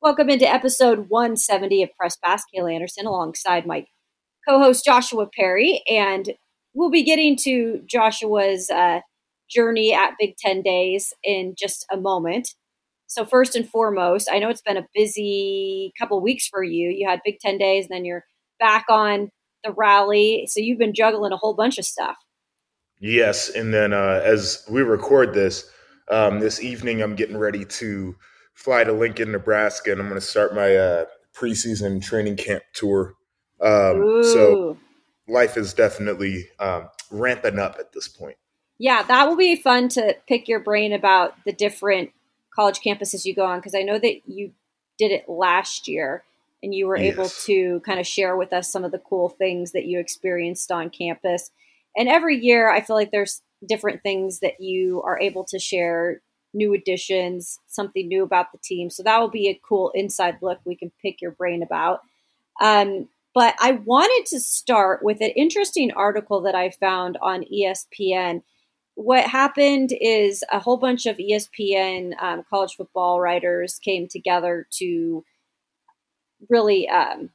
Welcome into episode 170 of Press Pass. Kayla Anderson alongside my co-host Joshua Perry, and we'll be getting to Joshua's uh, journey at Big Ten Days in just a moment. So first and foremost, I know it's been a busy couple weeks for you. You had Big Ten Days, and then you're back on the rally. So you've been juggling a whole bunch of stuff. Yes, and then uh, as we record this um, this evening, I'm getting ready to fly to Lincoln, Nebraska, and I'm going to start my uh, preseason training camp tour. Um, so life is definitely um, ramping up at this point. Yeah, that will be fun to pick your brain about the different college campuses you go on because I know that you did it last year and you were yes. able to kind of share with us some of the cool things that you experienced on campus. And every year, I feel like there's different things that you are able to share new additions, something new about the team. So that will be a cool inside look we can pick your brain about. Um, but I wanted to start with an interesting article that I found on ESPN. What happened is a whole bunch of ESPN um, college football writers came together to really um,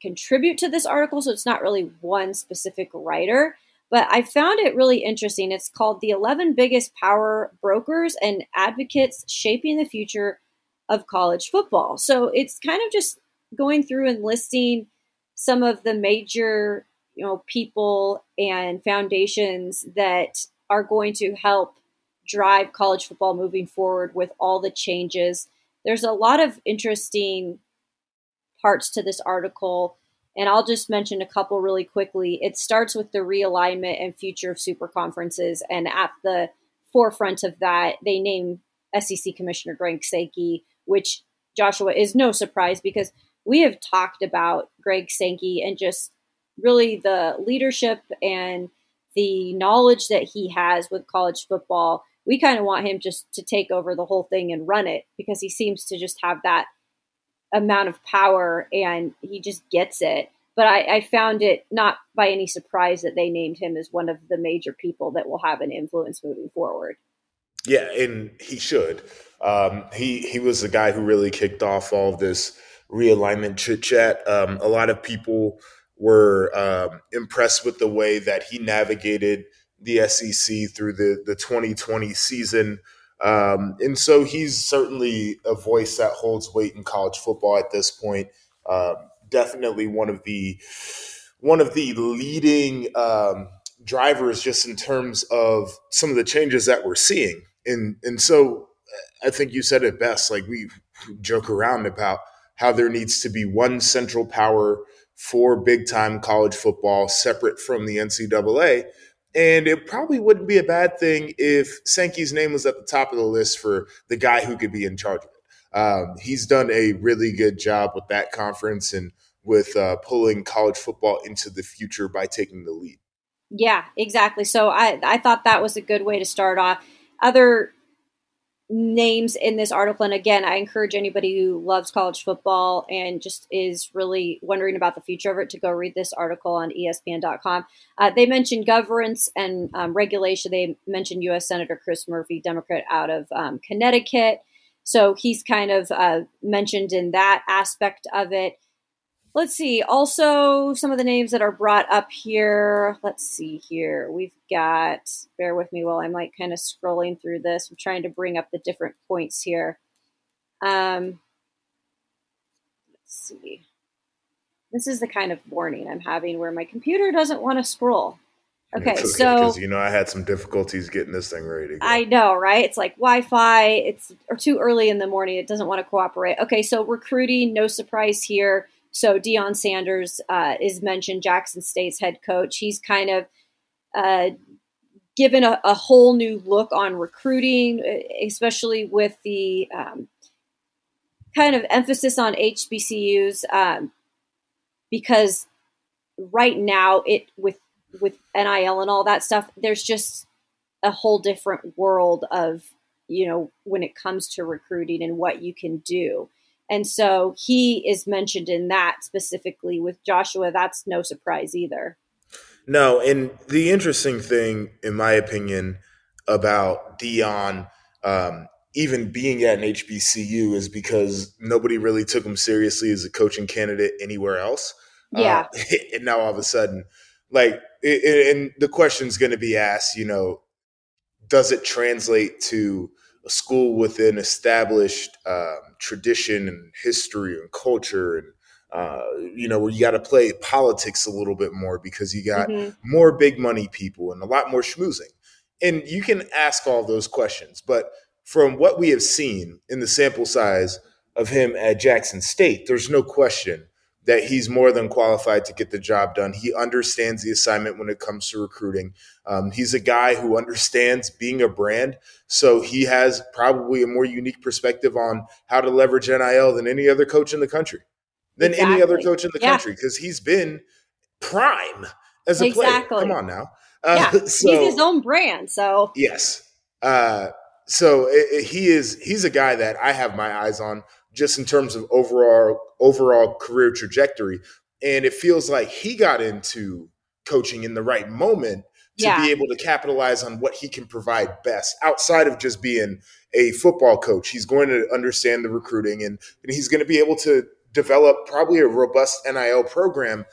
contribute to this article. So it's not really one specific writer but I found it really interesting. It's called The 11 Biggest Power Brokers and Advocates Shaping the Future of College Football. So it's kind of just going through and listing some of the major, you know, people and foundations that are going to help drive college football moving forward with all the changes. There's a lot of interesting parts to this article and I'll just mention a couple really quickly. It starts with the realignment and future of super conferences. And at the forefront of that, they name SEC Commissioner Greg Sankey, which Joshua is no surprise because we have talked about Greg Sankey and just really the leadership and the knowledge that he has with college football. We kind of want him just to take over the whole thing and run it because he seems to just have that amount of power and he just gets it. But I, I, found it not by any surprise that they named him as one of the major people that will have an influence moving forward. Yeah, and he should. Um, he he was the guy who really kicked off all of this realignment chit chat. Um, a lot of people were um, impressed with the way that he navigated the SEC through the the 2020 season. Um, and so he's certainly a voice that holds weight in college football at this point. Uh, definitely one of the one of the leading um, drivers, just in terms of some of the changes that we're seeing. And and so I think you said it best. Like we joke around about how there needs to be one central power for big time college football, separate from the NCAA. And it probably wouldn't be a bad thing if Sankey's name was at the top of the list for the guy who could be in charge of it. Um, he's done a really good job with that conference and with uh, pulling college football into the future by taking the lead. Yeah, exactly. So I, I thought that was a good way to start off. Other names in this article. And again, I encourage anybody who loves college football and just is really wondering about the future of it to go read this article on ESPN.com. Uh, they mentioned governance and um, regulation. They mentioned U.S. Senator Chris Murphy, Democrat out of um, Connecticut. So he's kind of uh, mentioned in that aspect of it. Let's see. Also, some of the names that are brought up here. Let's see here. We've got, bear with me while I'm like kind of scrolling through this. I'm trying to bring up the different points here. Um, let's see. This is the kind of warning I'm having where my computer doesn't want to scroll. Okay, okay so you know I had some difficulties getting this thing ready. I know, right? It's like Wi-Fi. It's or too early in the morning. It doesn't want to cooperate. Okay, so recruiting, no surprise here. So Deion Sanders uh, is mentioned, Jackson State's head coach. He's kind of uh, given a, a, whole new look on recruiting, especially with the um, kind of emphasis on HBCUs, um, because right now it with with NIL and all that stuff, there's just a whole different world of you know when it comes to recruiting and what you can do. And so he is mentioned in that specifically with Joshua. That's no surprise either. No, and the interesting thing, in my opinion, about Deion um, even being at an HBCU is because nobody really took him seriously as a coaching candidate anywhere else. Yeah. Uh, and now all of a sudden, like, it, and the question's going to be asked, you know, does it translate to a school with an established um, tradition and history and culture and uh, you know, where you got to play politics a little bit more because you got mm-hmm. more big money people and a lot more schmoozing. And you can ask all those questions, but from what we have seen in the sample size of him at Jackson State, there's no question that he's more than qualified to get the job done. He understands the assignment when it comes to recruiting. Um, he's a guy who understands being a brand, so he has probably a more unique perspective on how to leverage NIL than any other coach in the country, than exactly. any other coach in the yeah. country, because he's been prime as a exactly. player. Come on now. Uh, yeah, so, he's his own brand. So yes, uh, so it, it, he is he's a guy that I have my eyes on just in terms of overall overall career trajectory. And it feels like he got into coaching in the right moment to yeah. be able to capitalize on what he can provide best outside of just being a football coach. He's going to understand the recruiting and, and he's going to be able to develop probably a robust NIL program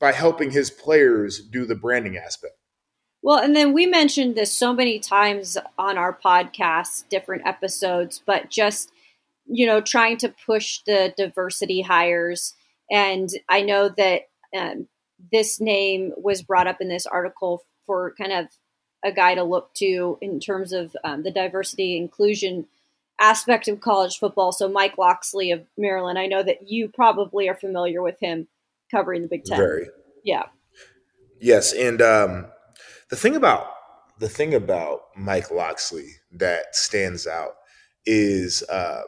by helping his players do the branding aspect. Well, and then we mentioned this so many times on our podcast, different episodes, but just, you know, trying to push the diversity hires. And I know that um, this name was brought up in this article for kind of a guy to look to in terms of um, the diversity inclusion aspect of college football. So, Mike Locksley of Maryland, I know that you probably are familiar with him covering the Big Ten. Very. Yeah. Yes. And, um, the thing about the thing about Mike Locksley that stands out is uh,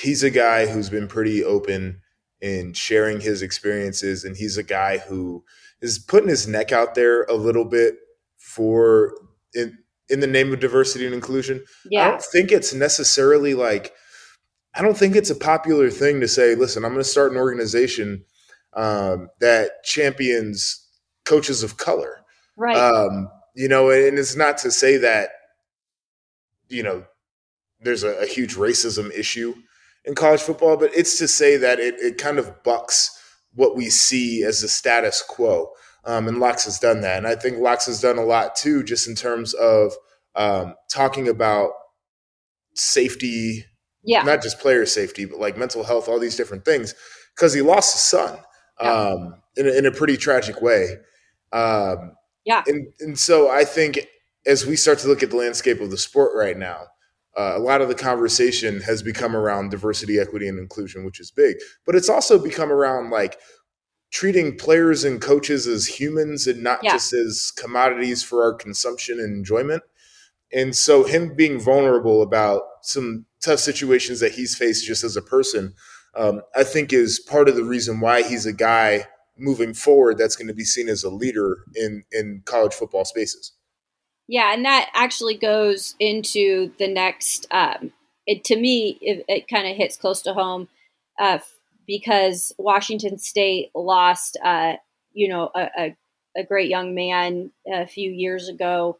he's a guy who's been pretty open in sharing his experiences, and he's a guy who is putting his neck out there a little bit for in in the name of diversity and inclusion. Yeah. I don't think it's necessarily like I don't think it's a popular thing to say, listen, I'm going to start an organization um, that champions coaches of color. Right. Um, you know, and it's not to say that, you know, there's a, a, huge racism issue in college football, but it's to say that it, it kind of bucks what we see as the status quo. Um, and Locks has done that. And I think Locks has done a lot too, just in terms of um, talking about safety, yeah. not just player safety, but like mental health, all these different things, because he lost his son yeah. um, in, a, in a pretty tragic way. Um, yeah. And and so I think as we start to look at the landscape of the sport right now, uh, a lot of the conversation has become around diversity, equity, and inclusion, which is big. But it's also become around like treating players and coaches as humans and not yeah. just as commodities for our consumption and enjoyment. And so, him being vulnerable about some tough situations that he's faced just as a person, um, I think is part of the reason why he's a guy moving forward that's going to be seen as a leader in in college football spaces. Yeah, and that actually goes into the next. Um, it to me, it, it kind of hits close to home uh, because Washington State lost, uh, you know, a, a, a, great young man a few years ago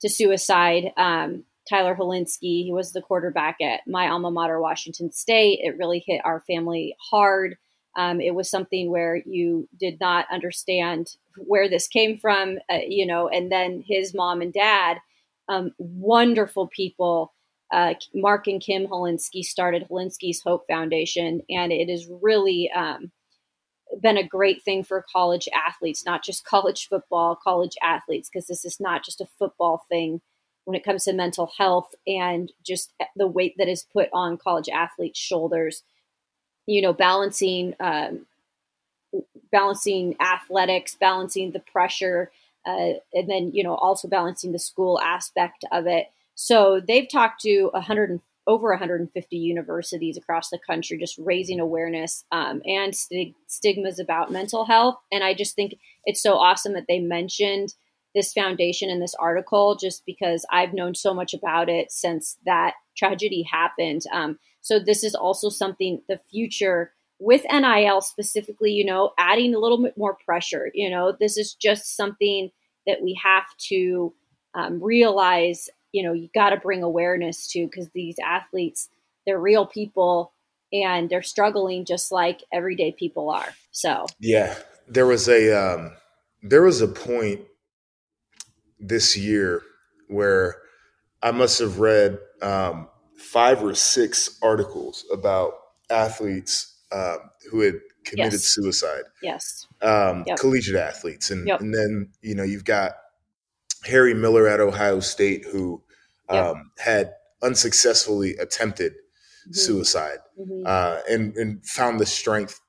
to suicide. Um, Tyler Hilinski, he was the quarterback at my alma mater, Washington State. It really hit our family hard. Um, it was something where you did not understand where this came from, uh, you know, and then his mom and dad, um, wonderful people. Uh, Mark and Kim Hilinski started Hilinski's Hope Foundation, and it has really um, been a great thing for college athletes, not just college football, college athletes, because this is not just a football thing when it comes to mental health and just the weight that is put on college athletes' shoulders you know, balancing um, balancing athletics, balancing the pressure, uh, and then you know also balancing the school aspect of it. So they've talked to 100 over 150 universities across the country, just raising awareness um, and st- stigmas about mental health. And I just think it's so awesome that they mentioned this foundation in this article, just because I've known so much about it since that tragedy happened. Um, so this is also something the future with NIL specifically, you know, adding a little bit more pressure. You know, this is just something that we have to um, realize you know you got to bring awareness to because these athletes they're real people and they're struggling just like everyday people are so yeah there was a um, there was a point this year where i must have read um, five or six articles about athletes um, who had committed yes. suicide yes um, yep. collegiate athletes and, yep. and then you know you've got Harry Miller at Ohio State, who yep. um, had unsuccessfully attempted mm-hmm. suicide mm-hmm. Uh, and, and found the strength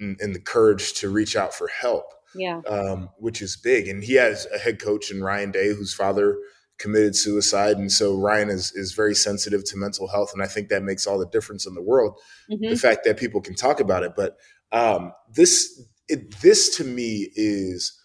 and, and, the courage to reach out for help. Yeah. Um, which is big. And he has a head coach in Ryan Day, whose father committed suicide. And so Ryan is, is very sensitive to mental health. And I think that makes all the difference in the world. Mm-hmm. The fact that people can talk about it. But um, this, it, this to me is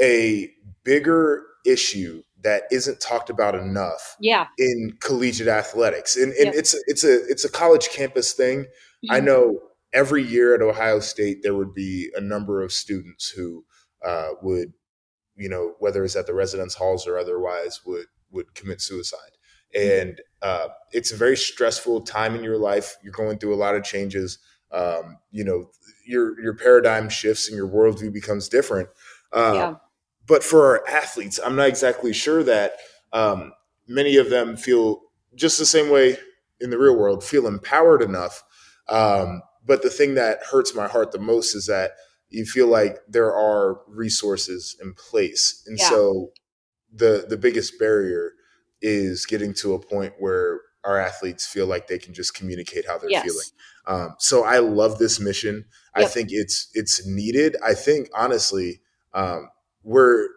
a bigger issue that isn't talked about enough yeah. in collegiate athletics. And, and yep. it's it's a it's a college campus thing. Mm-hmm. I know every year at Ohio State there would be a number of students who uh, would, you know, whether it's at the residence halls or otherwise, would would commit suicide. Mm-hmm. And uh, it's a very stressful time in your life. You're going through a lot of changes. Um, you know, your your paradigm shifts and your worldview becomes different. Uh, yeah but for our athletes, I'm not exactly sure that um, many of them feel just the same way in the real world, feel empowered enough. Um, but the thing that hurts my heart the most is that you feel like there are resources in place, and yeah. so the the biggest barrier is getting to a point where our athletes feel like they can just communicate how they're yes. feeling. Um, so I love this mission. Yep. I think it's it's needed. I think honestly, um, we're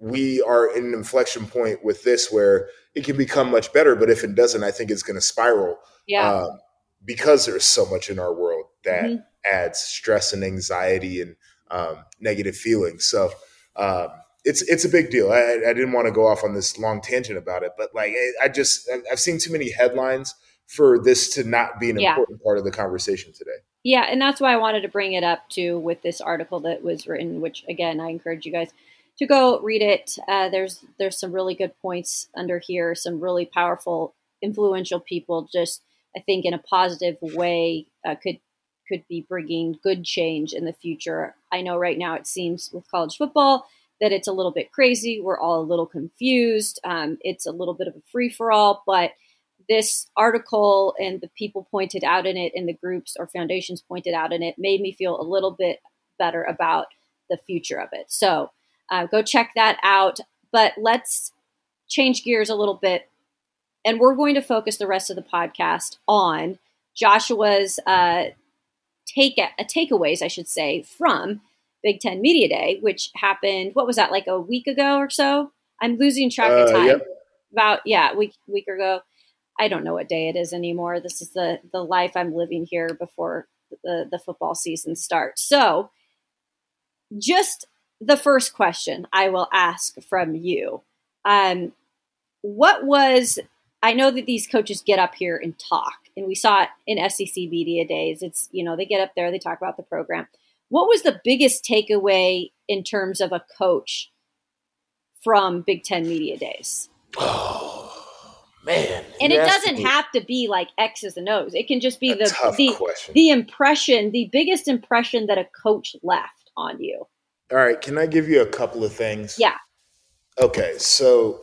we are in an inflection point with this where it can become much better, but if it doesn't, I think it's going to spiral. Yeah. Um, because there's so much in our world that mm-hmm. adds stress and anxiety and um, negative feelings. So um, it's it's a big deal. I, I, didn't want to go off on this long tangent about it, but like I just I've seen too many headlines for this to not be an yeah. important part of the conversation today. Yeah, and that's why I wanted to bring it up too with this article that was written, which again I encourage you guys to go read it. Uh, there's there's some really good points under here, some really powerful, influential people. Just I think in a positive way uh, could could be bringing good change in the future. I know right now it seems with college football that it's a little bit crazy. We're all a little confused. Um, it's a little bit of a free for all, but this article and the people pointed out in it and the groups or foundations pointed out in it made me feel a little bit better about the future of it. So uh, go check that out. But let's change gears a little bit. And we're going to focus the rest of the podcast on Joshua's uh, take a, takeaways, I should say, from Big Ten Media Day, which happened. What was that like a week ago or so? I'm losing track of uh, time. Yep. About yeah, week week ago. I don't know what day it is anymore. This is the the life I'm living here before the the football season starts. So, just the first question I will ask from you. Um, what was I know that these coaches get up here and talk, and we saw it in SEC media days. It's you know they get up there, they talk about the program. What was the biggest takeaway in terms of a coach from Big Ten media days? Oh man. And it doesn't me. have to be like X's and O's. It can just be the the, the impression, the biggest impression that a coach left on you. All right, can I give you a couple of things? Yeah. Okay, so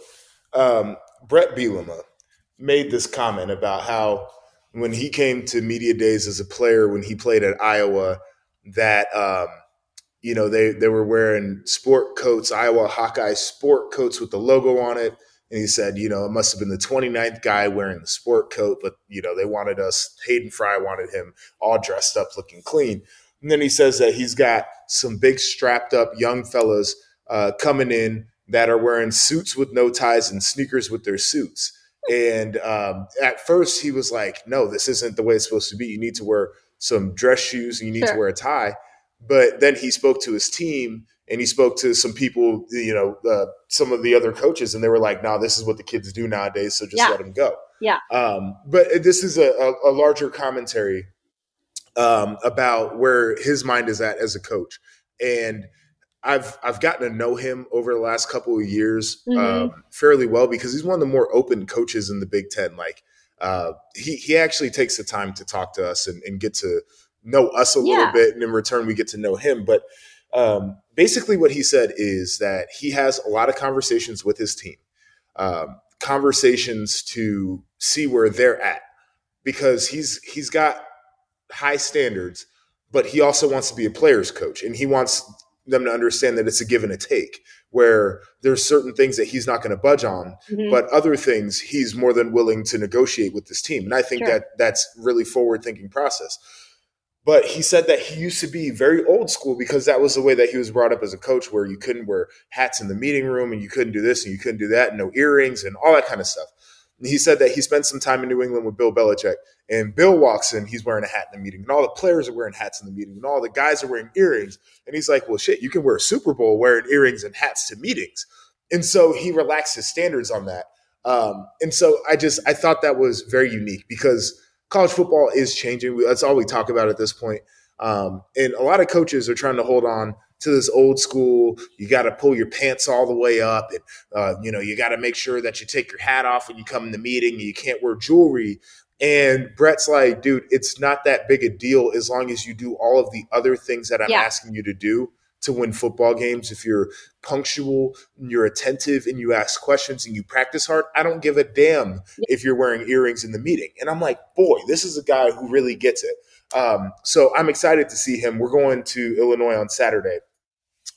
um, Bret Bielema made this comment about how when he came to media days as a player, when he played at Iowa, that um, you know they they were wearing sport coats, Iowa Hawkeye sport coats with the logo on it and he said, you know, it must have been the 29th guy wearing the sport coat, but, you know, they wanted us, Hayden Fry wanted him all dressed up, looking clean. And then he says that he's got some big strapped up young fellas uh, coming in that are wearing suits with no ties and sneakers with their suits. And um, at first he was like, no, this isn't the way it's supposed to be. You need to wear some dress shoes and you need sure. to wear a tie. But then he spoke to his team and he spoke to some people, you know, uh, some of the other coaches, and they were like, "No, nah, this is what the kids do nowadays, so just yeah. let them go." Yeah. Um, but this is a, a, a larger commentary um, about where his mind is at as a coach, and I've I've gotten to know him over the last couple of years mm-hmm. um, fairly well because he's one of the more open coaches in the Big Ten. Like uh, he he actually takes the time to talk to us and, and get to know us a yeah. little bit, and in return we get to know him. But um, basically, what he said is that he has a lot of conversations with his team, um, conversations to see where they're at because he's he's got high standards, but he also wants to be a player's coach, and he wants them to understand that it's a give and a take where there's certain things that he's not going to budge on mm-hmm. but other things he's more than willing to negotiate with this team and i think sure. that that's really forward thinking process but he said that he used to be very old school because that was the way that he was brought up as a coach where you couldn't wear hats in the meeting room and you couldn't do this and you couldn't do that and no earrings and all that kind of stuff he said that he spent some time in New England with Bill Belichick, and Bill walks in, he's wearing a hat in the meeting, and all the players are wearing hats in the meeting, and all the guys are wearing earrings. And he's like, well, shit, you can wear a Super Bowl wearing earrings and hats to meetings. And so he relaxed his standards on that. Um, and so I just, I thought that was very unique because college football is changing. That's all we talk about at this point. Um, and a lot of coaches are trying to hold on to this old school. You got to pull your pants all the way up, and uh, you know you got to make sure that you take your hat off when you come in the meeting. You can't wear jewelry. And Bret's like, dude, it's not that big a deal as long as you do all of the other things that I'm yeah. asking you to do to win football games. If you're punctual, and you're attentive, and you ask questions and you practice hard, I don't give a damn if you're wearing earrings in the meeting. And I'm like, boy, this is a guy who really gets it. Um, so I'm excited to see him. We're going to Illinois on Saturday.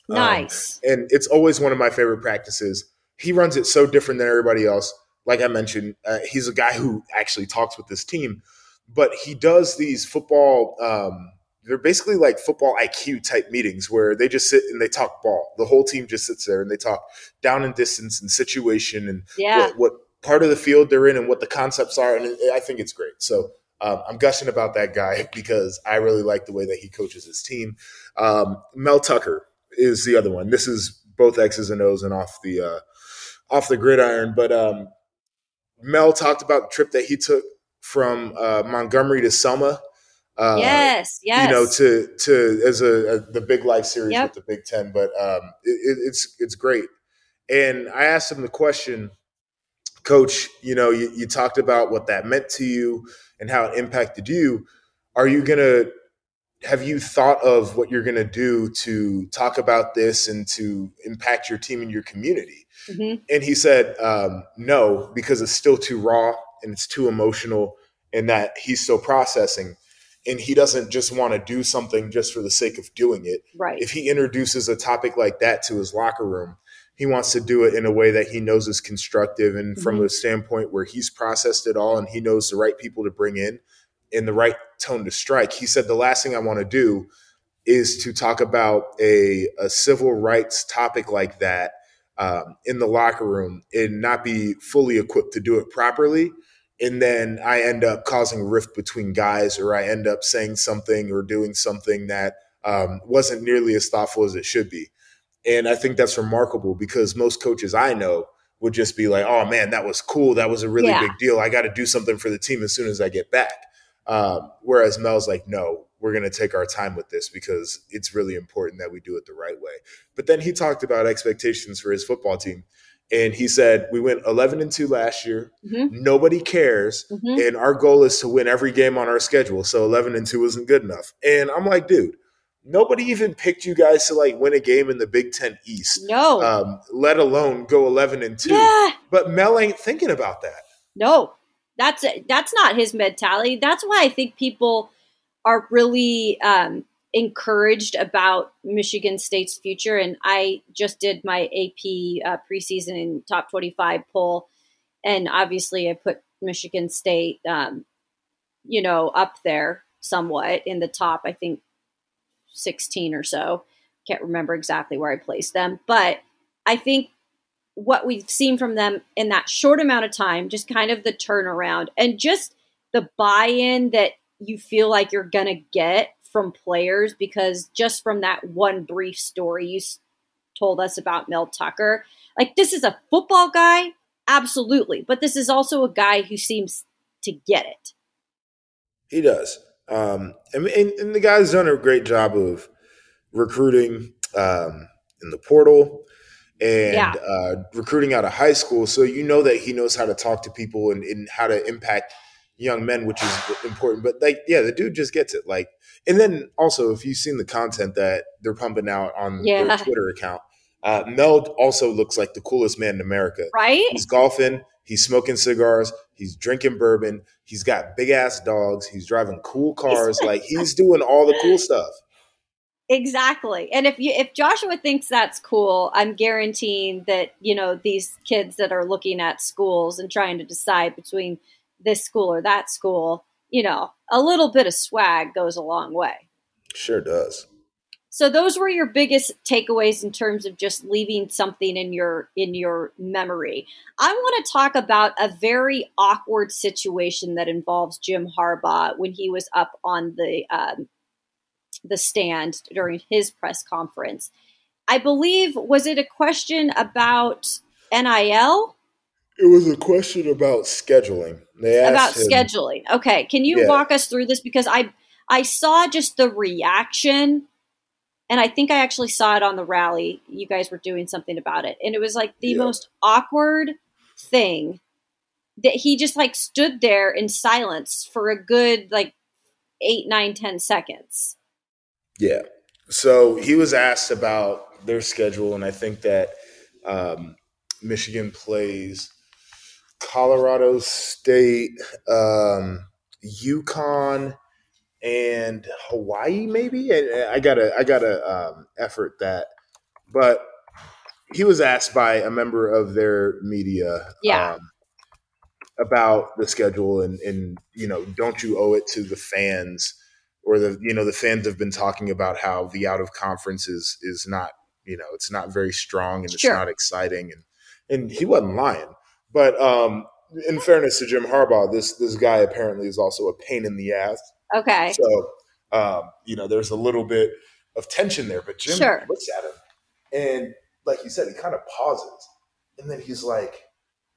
Um, nice. Um, and it's always one of my favorite practices. He runs it so different than everybody else. Like I mentioned, uh, he's a guy who actually talks with this team, but he does these football. Um, they're basically like football IQ type meetings where they just sit and they talk ball. The whole team just sits there and they talk down and distance and situation and yeah. what, what part of the field they're in and what the concepts are. And I think it's great. So um, I'm gushing about that guy because I really like the way that he coaches his team. Um, Mel Tucker is the other one. This is both X's and O's and off the uh, off the gridiron. But um, Mel talked about the trip that he took from uh, Montgomery to Selma. Uh, yes, yes. You know, to to as a, a the Big Life series yep. with the Big Ten, but um, it, it's it's great. And I asked him the question, Coach. You know, you, you talked about what that meant to you and how it impacted you. Are you going to have you thought of what you're going to do to talk about this and to impact your team and your community? Mm-hmm. And he said, um, no, because it's still too raw and it's too emotional, and that he's still processing. And he doesn't just want to do something just for the sake of doing it. Right. If he introduces a topic like that to his locker room, he wants to do it in a way that he knows is constructive and mm-hmm. from a standpoint where he's processed it all and he knows the right people to bring in in the right tone to strike. He said the last thing I want to do is to talk about a, a civil rights topic like that um, in the locker room and not be fully equipped to do it properly. And then I end up causing rift between guys, or I end up saying something or doing something that um, wasn't nearly as thoughtful as it should be. And I think that's remarkable because most coaches I know would just be like, oh man, that was cool. That was a really yeah. big deal. I got to do something for the team as soon as I get back. Um, whereas Mel's like, no, we're going to take our time with this because it's really important that we do it the right way. But then he talked about expectations for his football team. And he said, We went 11 and 2 last year. Mm-hmm. Nobody cares. Mm-hmm. And our goal is to win every game on our schedule. So 11 and 2 isn't good enough. And I'm like, dude, nobody even picked you guys to like win a game in the Big Ten East. No. Um, let alone go 11 and 2. Yeah. But Mel ain't thinking about that. No, that's that's not his mentality. That's why I think people are really um, encouraged about Michigan State's future. And I just did my AP uh, preseason and top 25 poll. And obviously, I put Michigan State, um, you know, up there somewhat in the top, I think 16 or so. Can't remember exactly where I placed them. But I think what we've seen from them in that short amount of time, just kind of the turnaround and just the buy in that you feel like you're going to get from players because just from that one brief story you told us about Mel Tucker, like this is a football guy, absolutely, but this is also a guy who seems to get it. He does. Um, and, and, the guy's done a great job of recruiting. Um, in the portal and yeah. uh, recruiting out of high school. So you know that he knows how to talk to people and, and, how to impact young men, which is important. But like, yeah, the dude just gets it. Like, and then also if you've seen the content that they're pumping out on yeah. their Twitter account, uh, Mel also looks like the coolest man in America. Right? He's golfing. He's smoking cigars. He's drinking bourbon. He's got big ass dogs. He's driving cool cars. like he's doing all the cool stuff. Exactly. And if you if Joshua thinks that's cool, I'm guaranteeing that, you know, these kids that are looking at schools and trying to decide between this school or that school, you know, a little bit of swag goes a long way. Sure does. So those were your biggest takeaways in terms of just leaving something in your in your memory. I want to talk about a very awkward situation that involves Jim Harbaugh when he was up on the um, the stand during his press conference. I believe was it a question about NIL? It was a question about scheduling. They about him, scheduling. Okay, can you yeah. walk us through this because I I saw just the reaction and I think I actually saw it on the rally. You guys were doing something about it, and it was like the yeah. most awkward thing that he just like stood there in silence for a good like eight, nine, ten seconds. Yeah. So he was asked about their schedule, and I think that um, Michigan plays Colorado State, um, UConn, and Hawaii, maybe. And I gotta, I gotta um, effort that. But he was asked by a member of their media, yeah. Um, about the schedule, and and you know, don't you owe it to the fans? or the you know the fans have been talking about how the out of conference is is not you know it's not very strong and it's sure. not exciting and and he wasn't lying but um in fairness to Jim Harbaugh this this guy apparently is also a pain in the ass okay so um you know there's a little bit of tension there but Jim sure. looks at him and like you said he kind of pauses and then he's like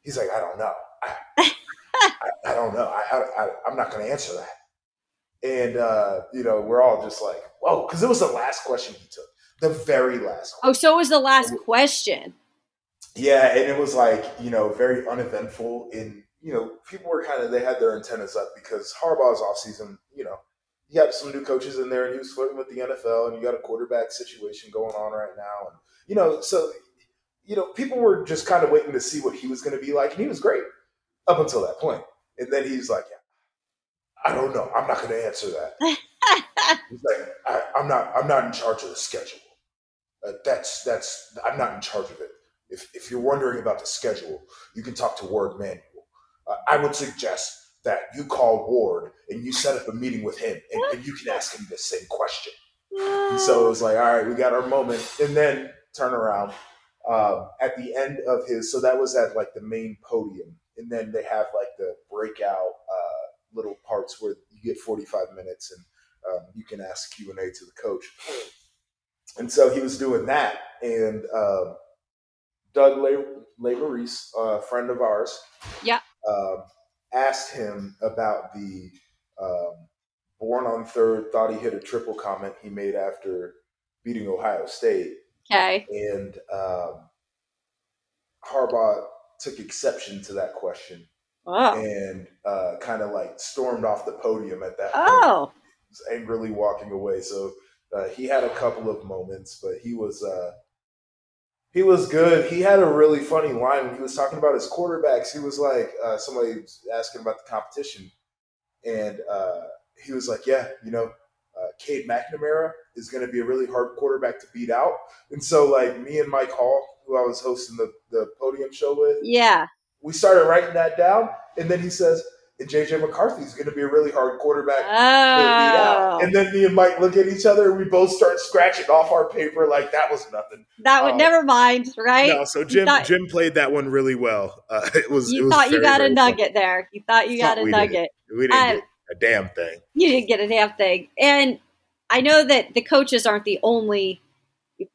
he's like I don't know I, I, I don't know I, I, I'm not going to answer that and uh, you know we're all just like, whoa, because it was the last question he took, the very last. Question. Oh, so it was the last question. Yeah, and it was like you know very uneventful. In you know people were kind of they had their antennas up because Harbaugh's off season. You know, you had some new coaches in there, and he was flirting with the NFL, and you got a quarterback situation going on right now, and you know so. You know, people were just kind of waiting to see what he was going to be like, and he was great up until that point. And then he's like, yeah, I don't know. I'm not going to answer that. He's like, I, am not. I'm not in charge of the schedule. Uh, that's that's. I'm not in charge of it. If if you're wondering about the schedule, you can talk to Warde Manuel. Uh, I would suggest that you call Warde and you set up a meeting with him, and, and you can ask him the same question. And so it was like, all right, we got our moment, and then turn around. Um, at the end of his, so that was at like the main podium, and then they have like the breakout. Uh, little parts where you get 45 minutes and um, you can ask Q and A to the coach. And so he was doing that, and um, Doug Lesmerises, a friend of ours, yeah, um, asked him about the um, born on third, thought he hit a triple comment he made after beating Ohio State. Okay, and um, Harbaugh took exception to that question oh. and uh, kind of like stormed off the podium at that oh. point. He was angrily walking away. So uh, he had a couple of moments, but he was uh, he was good. He had a really funny line when he was talking about his quarterbacks. He was like, uh, somebody was asking about the competition, and uh, he was like, "Yeah, you know, uh, Cade McNamara is going to be a really hard quarterback to beat out." And so, like me and Mike Hall, who I was hosting the the podium show with, yeah, we started writing that down, and then he says, and JJ McCarthy is going to be a really hard quarterback oh. to beat out. And then me and Mike look at each other, and we both start scratching off our paper like that was nothing. That would um, never mind, right? No, so Jim thought, Jim played that one really well. Uh, it was. You it was thought you got a nugget fun. there. You thought you got a we nugget. Didn't. We didn't get a damn thing. You didn't get a damn thing, and I know that the coaches aren't the only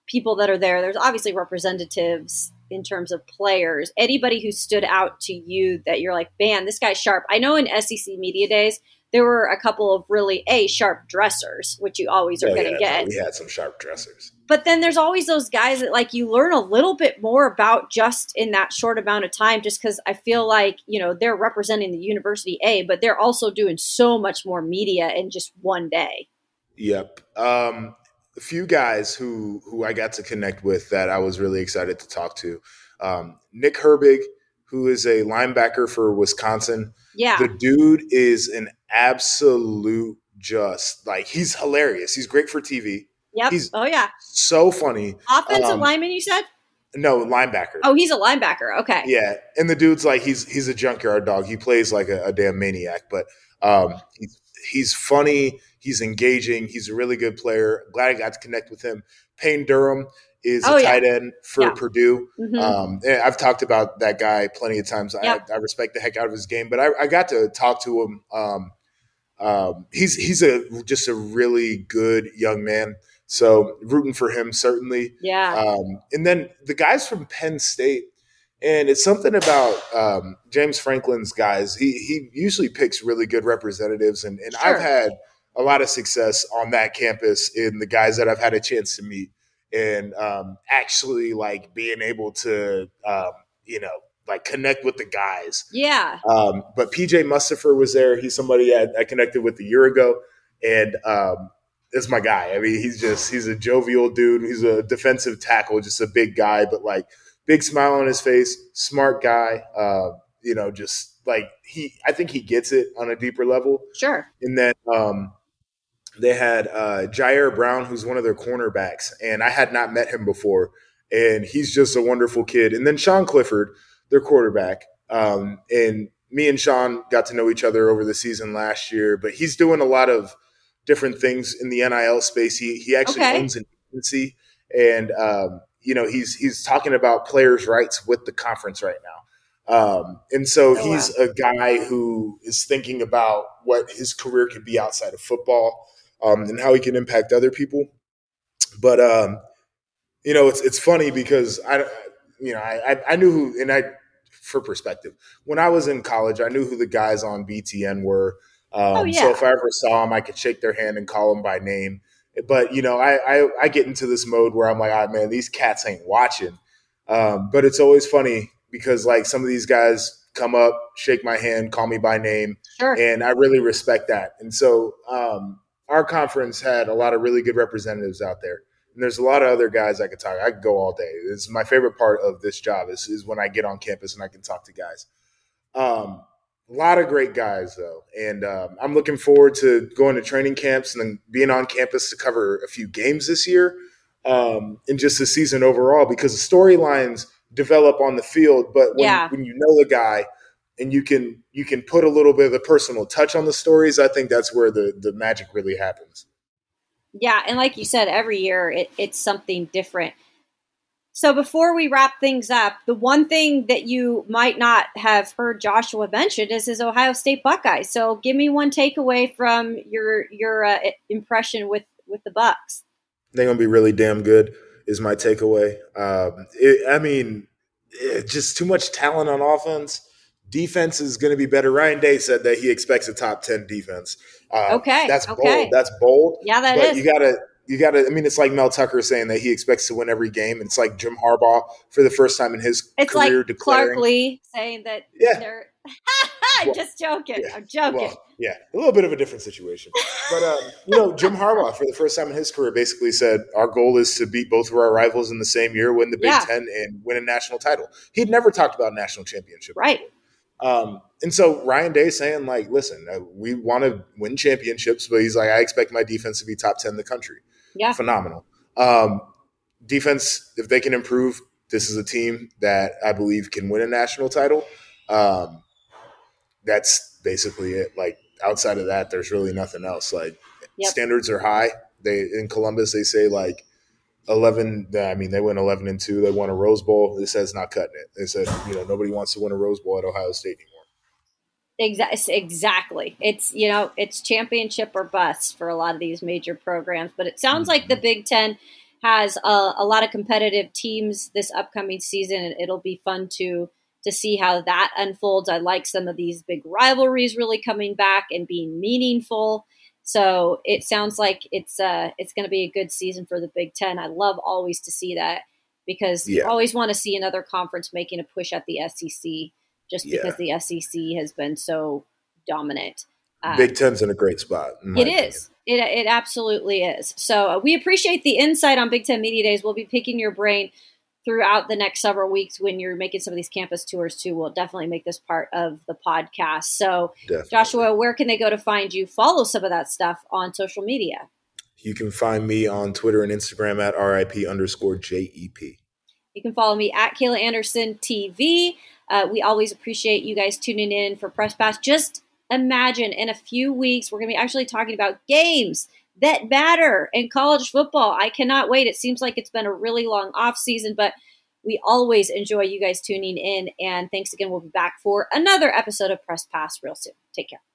people that are there. There's obviously representatives in terms of players. Anybody who stood out to you that you're like, man, this guy's sharp. I know in SEC media days there were a couple of really a sharp dressers, which you always are Oh, going to yeah, get. we had some sharp dressers. but then there's always those guys that like you learn a little bit more about just in that short amount of time just because i feel like you know they're representing the university a but they're also doing so much more media in just one day Yep. Um, a few guys who who I got to connect with that I was really excited to talk to. Um, Nick Herbig, who is a linebacker for Wisconsin. yeah The dude is an absolute just like he's hilarious. He's great for TV. yep he's- oh yeah So funny. offensive um, lineman you said No linebacker. oh he's a linebacker okay Yeah, and the dude's like he's he's a junkyard dog. He plays like a, a damn maniac, but um, he's he's funny. He's engaging. He's a really good player. Glad I got to connect with him. Payne Durham is Oh, a yeah. tight end for Yeah. Purdue. Mhm. Um, and I've talked about that guy plenty of times. Yep. I, I respect the heck out of his game, but I, I got to talk to him. Um, um, he's he's a just a really good young man. So rooting for him certainly. yeah Um, and then the guys from Penn State, and it's something about um, James Franklin's guys. He he usually picks really good representatives, and, and Sure. I've had a lot of success on that campus in the guys that I've had a chance to meet, and um, actually like being able to um, you know like connect with the guys. yeah Um, but PJ Mustipher was there. He's somebody I, I connected with a year ago, and um, is my guy. I mean, he's just he's a jovial dude. He's a defensive tackle, just a big guy, but like big smile on his face, smart guy. Uh, you know, just like he, I think he gets it on a deeper level. sure And then um, they had uh, Ji'Ayir Brown, who's one of their cornerbacks, and I had not met him before, and he's just a wonderful kid. And then Sean Clifford, their quarterback, um, and me and Sean got to know each other over the season last year. But he's doing a lot of different things in the NIL space. He he actually Okay. owns an agency, and um, you know he's he's talking about players' rights with the conference right now. Um, and so Oh, he's a guy who is thinking about what his career could be outside of football um, and how he can impact other people. But um, you know, it's it's funny because I, you know, I I- knew who, and I for perspective, when I was in college, I knew who the guys on BTN were. Um, Oh, yeah. So if I ever saw them, I could shake their hand and call them by name. But you know, I I, I get into this mode where I'm like, ah, man, these cats ain't watching. Um, but it's always funny because like some of these guys come up, shake my hand, call me by name, sure and I really respect that. And so um, our conference had a lot of really good representatives out there. And there's a lot of other guys I could talk. I could go all day. It's my favorite part of this job is, is when I get on campus and I can talk to guys. Um, a lot of great guys though, and um, I'm looking forward to going to training camps and then being on campus to cover a few games this year, um, and just the season overall because the storylines develop on the field. But when, Yeah. when you know the guy and you can you can put a little bit of the personal touch on the stories, I think that's where the the magic really happens. Yeah, and like you said, every year it, it's something different. So before we wrap things up, the one thing that you might not have heard Joshua mention is his Ohio State Buckeyes. So give me one takeaway from your your uh, impression with with the Bucks. They're gonna be really damn good. Is my takeaway. Um, it, I mean, it, just too much talent on offense. Defense is going to be better. Ryan Day said that he expects a top ten defense. Uh, Okay, that's okay. bold. That's bold. Yeah, that but is. you gotta you gotta i mean it's like mel tucker saying that he expects to win every game it's like jim harbaugh for the first time in his It's career like declaring Clark Lea saying that Yeah. they're Well, just joking. yeah. I'm joking. well, yeah a little bit of a different situation but um, you know jim harbaugh for the first time in his career basically said our goal is to beat both of our rivals in the same year win the big Yeah. ten and win a national title he'd never talked about national championship right. Um, and so Ryan Day saying like, listen, uh, we want to win championships, but he's like, I expect my defense to be top ten in the country. Yeah. phenomenal. Um, defense, if they can improve, this is a team that I believe can win a national title. Um, that's basically it. Like outside of that, there's really nothing else. Like Yep. standards are high. They in Columbus, they say like eleven. I mean, they went eleven and two. They won a Rose Bowl. They said it's not cutting it. They said you know nobody wants to win a Rose Bowl at Ohio State anymore. Exactly. Exactly. It's you know it's championship or bust for a lot of these major programs. But it sounds like the mm-hmm. Big Ten has a, a lot of competitive teams this upcoming season, and it'll be fun to to see how that unfolds. I like some of these big rivalries really coming back and being meaningful. So it sounds like it's uh, it's going to be a good season for the Big Ten. I love always to see that because yeah. you always want to see another conference making a push at the SEC just because yeah. the SEC has been so dominant. Uh, Big Ten's in a great spot. It is. It, it absolutely is. So uh, we appreciate the insight on Big Ten Media Days. We'll be picking your brain throughout the next several weeks when you're making some of these campus tours too. We'll definitely make this part of the podcast. So, definitely. Joshua, where can they go to find you? Follow some of that stuff on social media. You can find me on Twitter and Instagram at RIP underscore JEP. You can follow me at Kayla Anderson TV. Uh, we always appreciate you guys tuning in for Press Pass. Just imagine in a few weeks, we're going to be actually talking about games that matter in college football. I cannot wait. It seems like it's been a really long off season, but we always enjoy you guys tuning in. And thanks again. We'll be back for another episode of Press Pass real soon. Take care.